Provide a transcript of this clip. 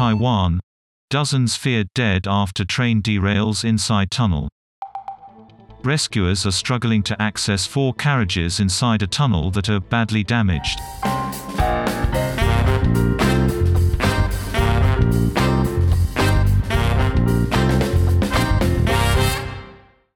Taiwan. Dozens feared dead after train derails inside tunnel. Rescuers are struggling to access four carriages inside a tunnel that are badly damaged.